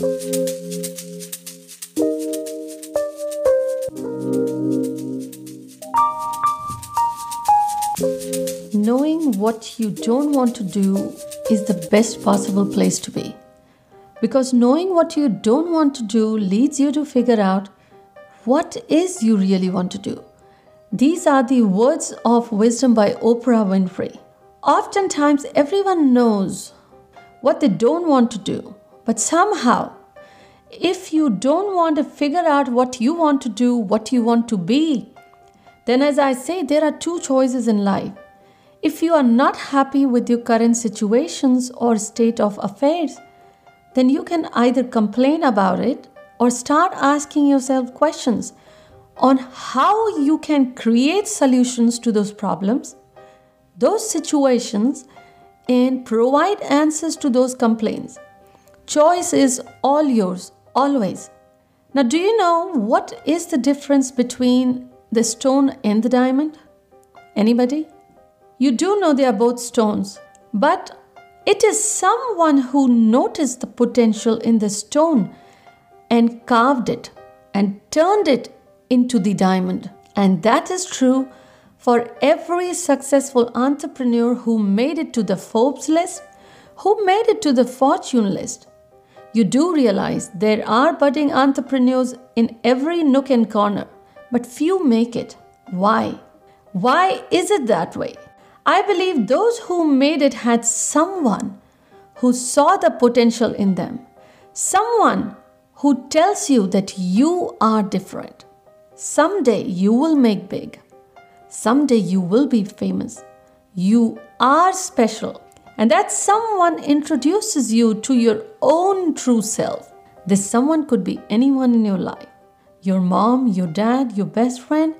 Knowing what you don't want to do is the best possible place to be. Because knowing what you don't want to do leads you to figure out what is you really want to do. These are the words of wisdom by Oprah Winfrey. Oftentimes, everyone knows what they don't want to do, but somehow, if you don't want to figure out what you want to do, what you want to be, then as I say, there are two choices in life. If you are not happy with your current situations or state of affairs, then you can either complain about it or start asking yourself questions on how you can create solutions to those problems, those situations, and provide answers to those complaints. Choice is all yours, always. Now, do you know what is the difference between the stone and the diamond? Anybody? You do know they are both stones, but it is someone who noticed the potential in the stone and carved it and turned it into the diamond. And that is true for every successful entrepreneur who made it to the Forbes list, who made it to the Fortune list. You do realize there are budding entrepreneurs in every nook and corner, but few make it. Why? Why is it that way? I believe those who made it had someone who saw the potential in them, someone who tells you that you are different. Someday you will make big. Someday you will be famous. You are special. And that someone introduces you to your own true self. This someone could be anyone in your life your mom, your dad, your best friend,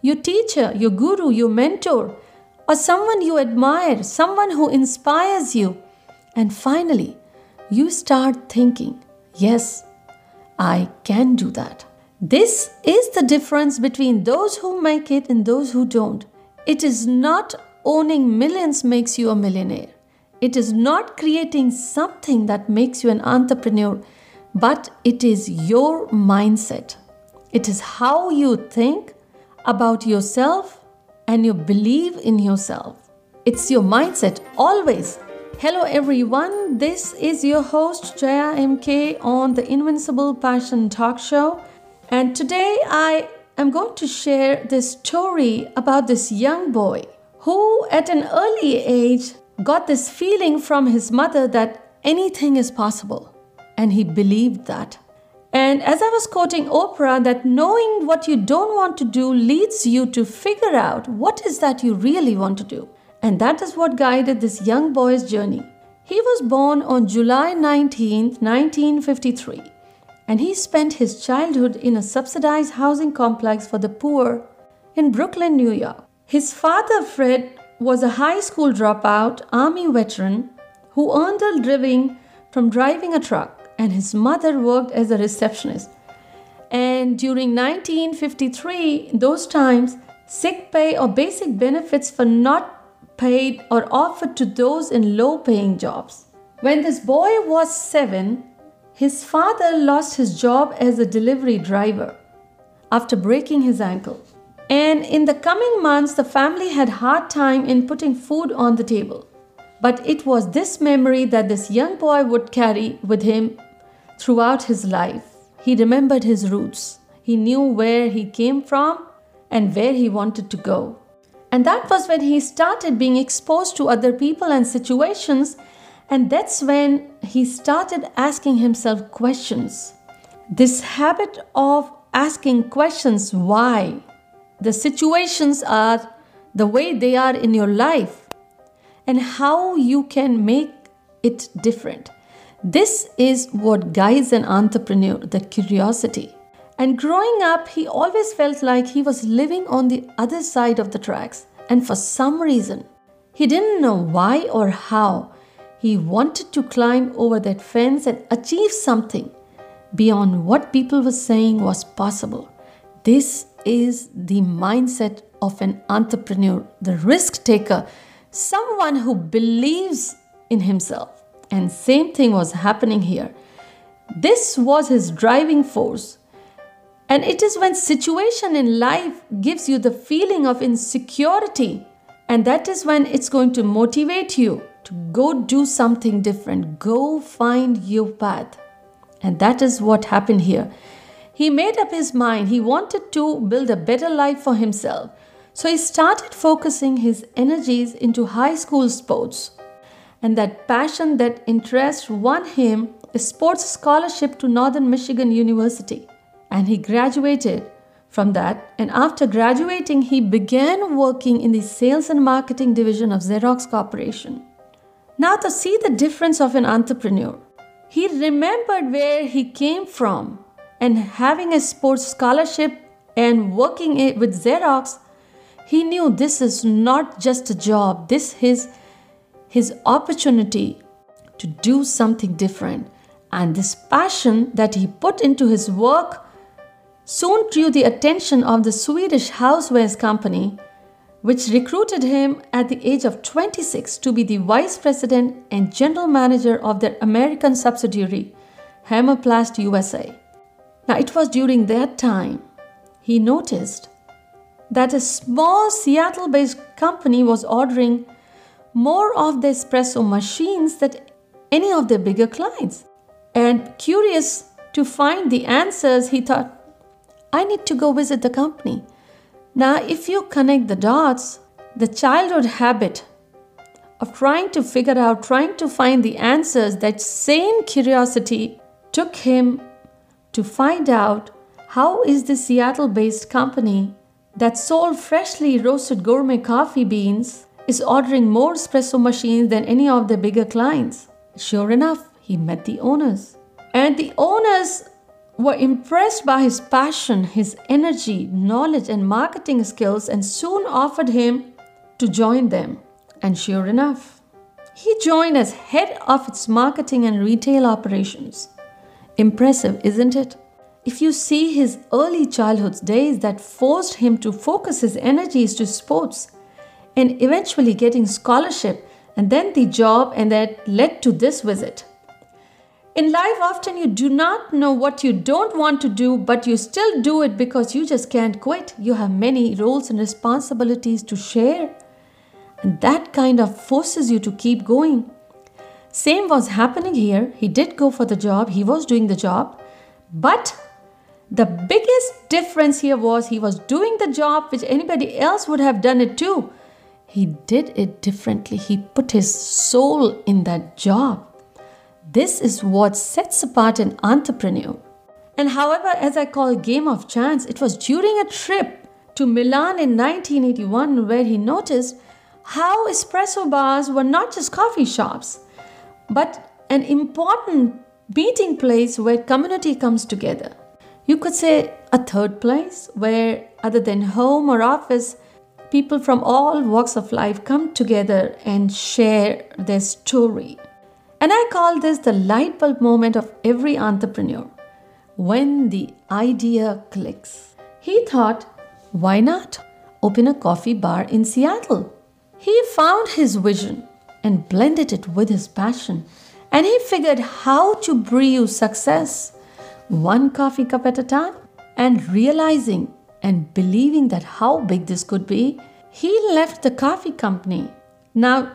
your teacher, your guru, your mentor, or someone you admire, someone who inspires you. And finally, you start thinking, yes, I can do that. This is the difference between those who make it and those who don't. It is not owning millions makes you a millionaire. It is not creating something that makes you an entrepreneur, but it is your mindset. It is how you think about yourself and you believe in yourself. It's your mindset always. Hello everyone, this is your host Jaya MK on the Invincible Passion Talk Show. And today I am going to share this story about this young boy who, at an early age, got this feeling from his mother that anything is possible. And he believed that. And as I was quoting Oprah, that knowing what you don't want to do leads you to figure out what is that you really want to do. And that is what guided this young boy's journey. He was born on July 19, 1953 and he spent his childhood in a subsidized housing complex for the poor in Brooklyn, New York. His father, Fred, was a high school dropout Army veteran who earned a living from driving a truck, and his mother worked as a receptionist. And during 1953, those times, sick pay or basic benefits were not paid or offered to those in low paying jobs. When this boy was seven, his father lost his job as a delivery driver after breaking his ankle. And in the coming months, the family had hard time in putting food on the table. But it was this memory that this young boy would carry with him throughout his life. He remembered his roots. He knew where he came from and where he wanted to go. And that was when he started being exposed to other people and situations and that's when he started asking himself questions. This habit of asking questions why, the situations are the way they are in your life, and how you can make it different. This is what guides an entrepreneur the curiosity. And growing up, he always felt like he was living on the other side of the tracks. And for some reason, he didn't know why or how, he wanted to climb over that fence and achieve something beyond what people were saying was possible. This is the mindset of an entrepreneur, the risk taker, someone who believes in himself. And same thing was happening here. This was his driving force. And it is when situation in life gives you the feeling of insecurity and that is when it's going to motivate you to go do something different, go find your path. And that is what happened here. He made up his mind, he wanted to build a better life for himself. So he started focusing his energies into high school sports. And that passion, that interest won him a sports scholarship to Northern Michigan University. And he graduated from that, and after graduating, he began working in the sales and marketing division of Xerox Corporation. Now, to see the difference of an entrepreneur, he remembered where he came from and having a sports scholarship and working with Xerox, he knew this is not just a job, this is his opportunity to do something different. And this passion that he put into his work soon drew the attention of the Swedish housewares company, which recruited him at the age of 26 to be the vice president and general manager of their American subsidiary, Hammarplast USA. Now, it was during that time he noticed that a small Seattle based company was ordering more of the espresso machines than any of their bigger clients. And curious to find the answers, he thought, I need to go visit the company. Now, if you connect the dots, the childhood habit of trying to figure out, trying to find the answers, that same curiosity took him to find out how is the Seattle-based company that sold freshly roasted gourmet coffee beans is ordering more espresso machines than any of their bigger clients. Sure enough, he met the owners. And the owners were impressed by his passion, his energy, knowledge, and marketing skills and soon offered him to join them. And sure enough, he joined as head of its marketing and retail operations. Impressive, isn't it? If you see his early childhood days that forced him to focus his energies to sports and eventually getting scholarship and then the job and that led to this visit. In life, often you do not know what you don't want to do, but you still do it because you just can't quit. You have many roles and responsibilities to share, and that kind of forces you to keep going. Same was happening here. He did go for the job, he was doing the job, but the biggest difference here was he was doing the job which anybody else would have done it too. He did it differently. He put his soul in that job. This is what sets apart an entrepreneur. And however, as I call game of chance, it was during a trip to Milan in 1981 where he noticed how espresso bars were not just coffee shops, but an important meeting place where community comes together. You could say a third place where, other than home or office, people from all walks of life come together and share their story. And I call this the light bulb moment of every entrepreneur when the idea clicks. He thought, why not open a coffee bar in Seattle? He found his vision and blended it with his passion, and he figured how to brew success one coffee cup at a time. And realizing and believing that how big this could be, he left the coffee company. Now,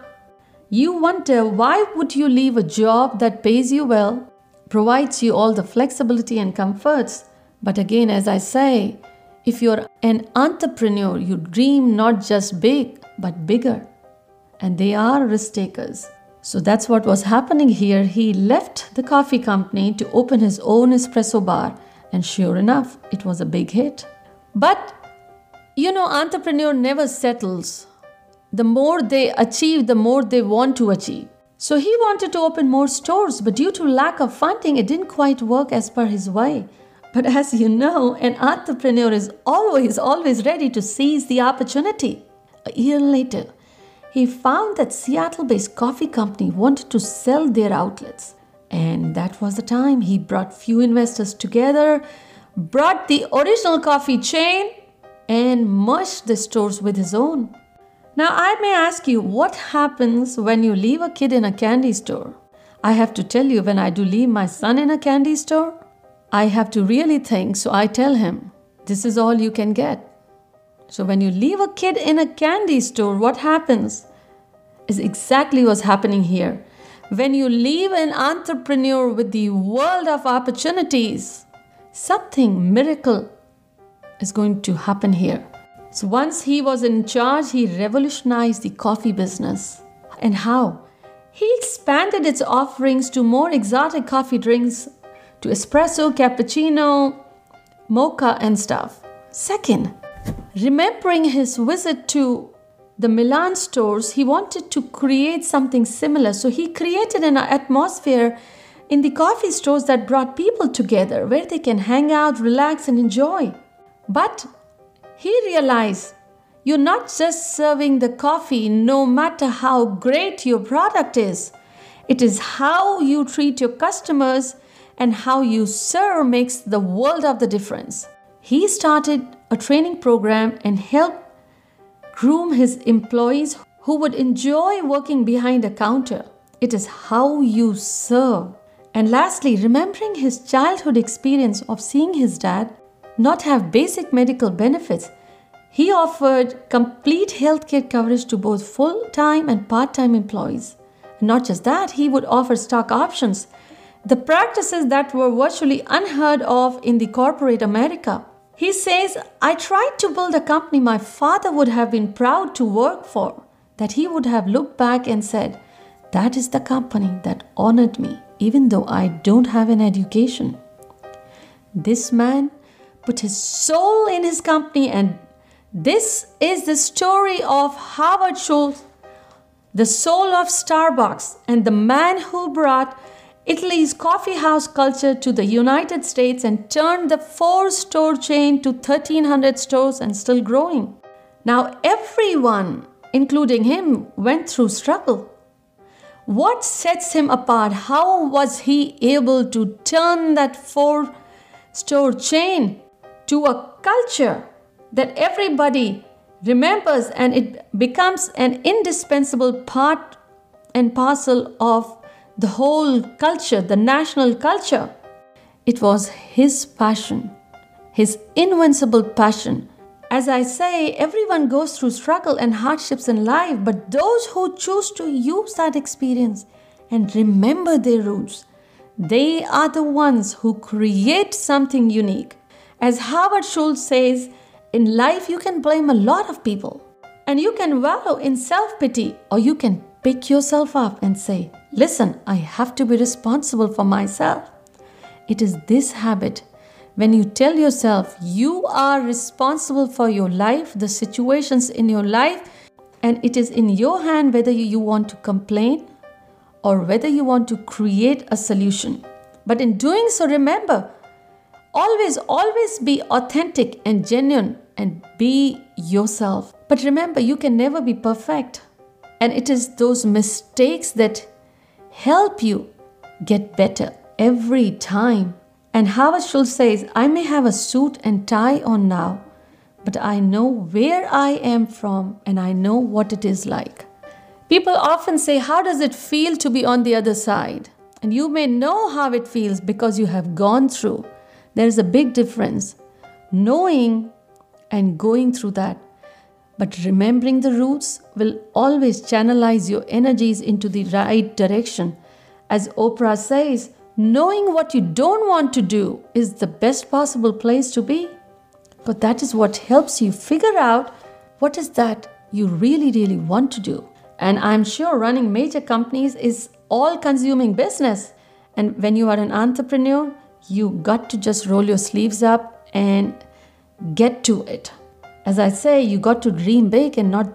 you wonder why would you leave a job that pays you well, provides you all the flexibility and comforts, but again as I say, if you're an entrepreneur, you dream not just big but bigger. And they are risk takers. So that's what was happening here. He left the coffee company to open his own espresso bar, and sure enough, it was a big hit. But you know, entrepreneur never settles the more they achieve, the more they want to achieve. So he wanted to open more stores, but due to lack of funding, it didn't quite work as per his way. But as you know, an entrepreneur is always, always ready to seize the opportunity. A year later, he found that Seattle based coffee company wanted to sell their outlets. And that was the time he brought few investors together, brought the original coffee chain, and merged the stores with his own. Now, I may ask you, what happens when you leave a kid in a candy store? I have to tell you, when I do leave my son in a candy store, I have to really think. So I tell him, this is all you can get. So when you leave a kid in a candy store, what happens is exactly what's happening here. When you leave an entrepreneur with the world of opportunities, something miracle is going to happen here. So once he was in charge, he revolutionized the coffee business. And how? He expanded its offerings to more exotic coffee drinks, to espresso, cappuccino, mocha, and stuff. Second, remembering his visit to the Milan stores, he wanted to create something similar. So he created an atmosphere in the coffee stores that brought people together where they can hang out, relax, and enjoy. But he realized you're not just serving the coffee no matter how great your product is. It is how you treat your customers and how you serve makes the world of the difference. He started a training program and helped groom his employees who would enjoy working behind a counter. It is how you serve. And lastly, remembering his childhood experience of seeing his dad not have basic medical benefits, he offered complete healthcare coverage to both full time and part time employees. Not just that, he would offer stock options, the practices that were virtually unheard of in the corporate America. He says, I tried to build a company my father would have been proud to work for, that he would have looked back and said, That is the company that honored me, even though I don't have an education. This man put his soul in his company. And this is the story of Howard Schultz, the soul of Starbucks, and the man who brought Italy's coffee house culture to the United States and turned the four store chain to 1300 stores and still growing. Now, everyone, including him, went through struggle. What sets him apart? How was he able to turn that four store chain to a culture that everybody remembers and it becomes an indispensable part and parcel of the whole culture, the national culture. It was his passion, his invincible passion. As I say, everyone goes through struggle and hardships in life, but those who choose to use that experience and remember their roots, they are the ones who create something unique. As Howard Schultz says, in life you can blame a lot of people and you can wallow in self pity, or you can pick yourself up and say, Listen, I have to be responsible for myself. It is this habit when you tell yourself you are responsible for your life, the situations in your life, and it is in your hand whether you want to complain or whether you want to create a solution. But in doing so, remember Always, always be authentic and genuine and be yourself. But remember, you can never be perfect. And it is those mistakes that help you get better every time. And Schultz says, I may have a suit and tie on now, but I know where I am from and I know what it is like. People often say, How does it feel to be on the other side? And you may know how it feels because you have gone through. There is a big difference knowing and going through that. But remembering the roots will always channelize your energies into the right direction. As Oprah says, knowing what you don't want to do is the best possible place to be. But that is what helps you figure out what is that you really, really want to do. And I'm sure running major companies is all consuming business. And when you are an entrepreneur, you got to just roll your sleeves up and get to it. As I say, you got to dream big and not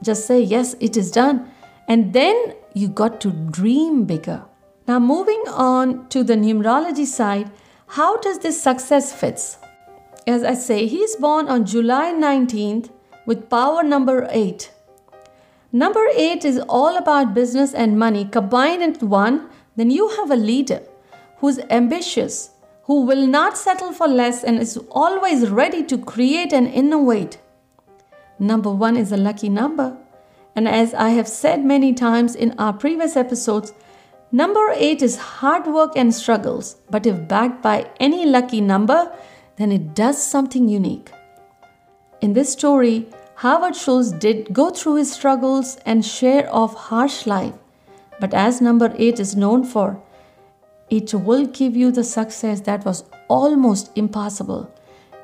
just say, yes, it is done. And then you got to dream bigger. Now, moving on to the numerology side, how does this success fits? As I say, he is born on July 19th with power number 8. Number 8 is all about business and money combined into one, then you have a leader who's ambitious, who will not settle for less and is always ready to create and innovate. Number one is a lucky number. And as I have said many times in our previous episodes, Number 8 is hard work and struggles, but if backed by any lucky number, then it does something unique. In this story, Howard Schultz did go through his struggles and share of harsh life, but as number 8 is known for, it will give you the success that was almost impossible.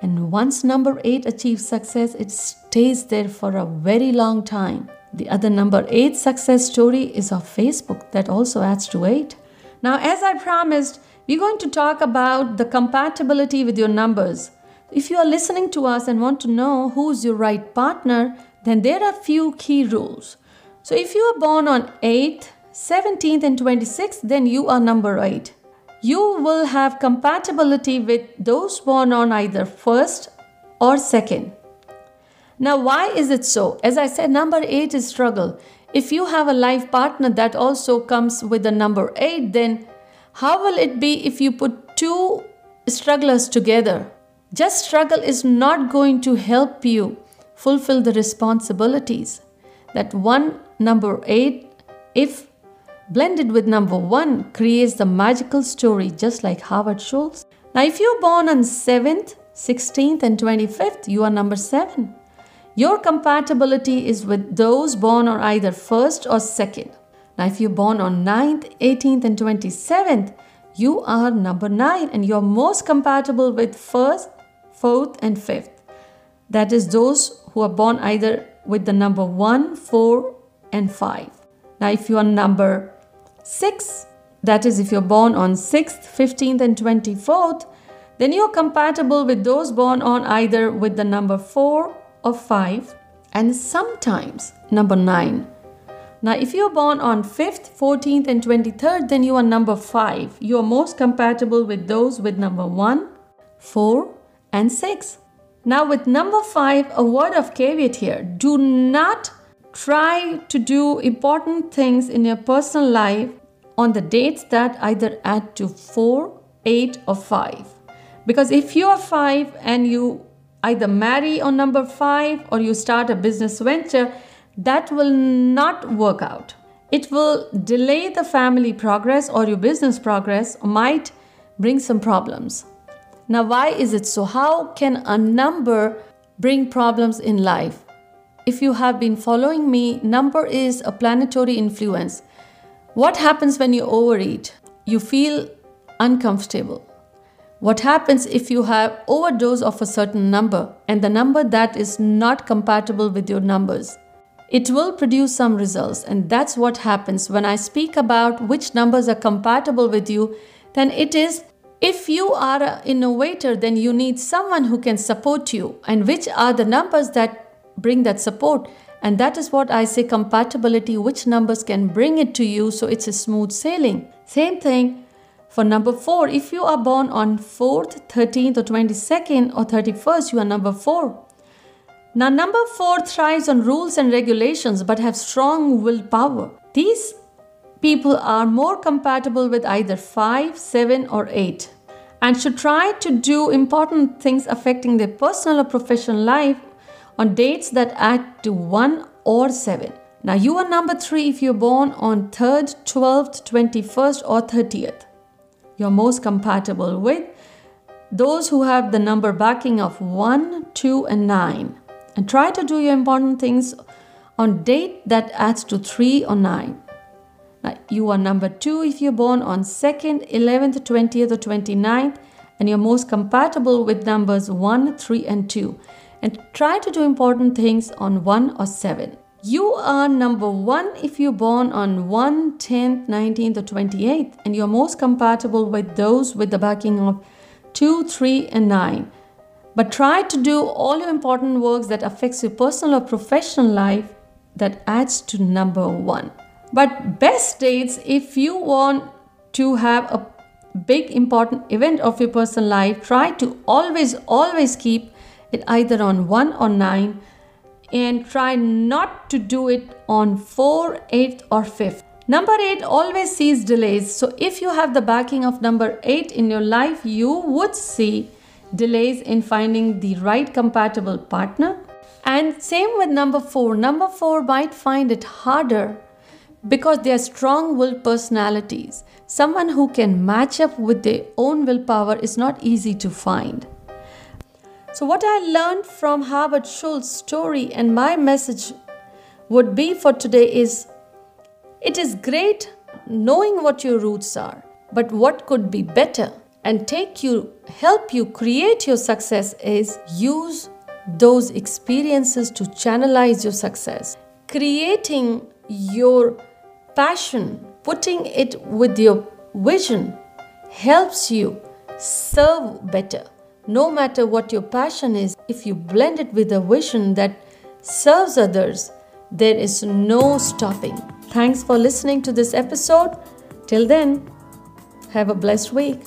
And once number 8 achieves success, it stays there for a very long time. The other number 8 success story is of Facebook that also adds to 8. Now, as I promised, we're going to talk about the compatibility with your numbers. If you are listening to us and want to know who's your right partner, then there are few key rules. So if you are born on 8th, 17th and 26th, then you are number 8. You will have compatibility with those born on either 1st or 2nd. Now why is it so? As I said number 8 is struggle. If you have a life partner that also comes with the number 8 then how will it be if you put two strugglers together? Just struggle is not going to help you fulfill the responsibilities. That one number 8, if blended with number 1, creates the magical story just like Howard Schultz. Now, if you're born on 7th, 16th, and 25th, you are number 7. Your compatibility is with those born on either 1st or 2nd. Now, if you're born on 9th, 18th, and 27th, you are number 9 and you're most compatible with 1st, fourth, and fifth. That is, those who are born either with the number 1, 4, and 5. Now, if you are number 6, that is, if you're born on 6th, 15th, and 24th, then you're compatible with those born on either with the number 4 or 5 and sometimes number 9. Now, if you're born on 5th, 14th, and 23rd, then you are number 5. You are most compatible with those with number 1, 4, and 6. Now, with number 5, a word of caveat here do not try to do important things in your personal life on the dates that either add to 4, 8, or 5. Because if you are 5 and you either marry on number 5 or you start a business venture, that will not work out. It will delay the family progress or your business progress, or might bring some problems. Now, why is it so? How can a number bring problems in life? If you have been following me, number is a planetary influence. What happens when you overeat? You feel uncomfortable. What happens if you have overdose of a certain number and the number that is not compatible with your numbers? It will produce some results and that's what happens when I speak about which numbers are compatible with you then it is if you are an innovator, then you need someone who can support you. And which are the numbers that bring that support? And that is what I say compatibility, which numbers can bring it to you so it's a smooth sailing. Same thing for number 4. If you are born on 4th, 13th, or 22nd, or 31st, you are number 4. Now, number 4 thrives on rules and regulations but have strong willpower. These people are more compatible with either 5, 7, or 8 and should try to do important things affecting their personal or professional life on dates that add to 1 or 7. Now, you are number 3 if you're born on 3rd, 12th, 21st, or 30th. You're most compatible with those who have the number backing of 1, 2, and 9. And try to do your important things on date that adds to 3 or 9. Now, you are number 2 if you're born on 2nd, 11th, 20th, or 29th, and you're most compatible with numbers 1, 3, and 2. And try to do important things on 1 or 7. You are number 1 if you're born on 1, 10th, 19th, or 28th, and you're most compatible with those with the backing of 2, 3, and 9. But try to do all your important works that affects your personal or professional life that adds to number 1. But best dates if you want to have a big important event of your personal life, try to always, always keep it either on 1 or 9 and try not to do it on 4, 8 or 5th. Number 8 always sees delays. So if you have the backing of number 8 in your life, you would see delays in finding the right compatible partner. And same with number 4. Number 4 might find it harder because they are strong willed personalities. Someone who can match up with their own willpower is not easy to find. So, what I learned from Howard Schultz's story and my message would be for today is it is great knowing what your roots are, but what could be better and take you help you create your success is use those experiences to channelize your success. Creating your passion, putting it with your vision helps you serve better. No matter what your passion is, if you blend it with a vision that serves others, there is no stopping. Thanks for listening to this episode. Till then, have a blessed week.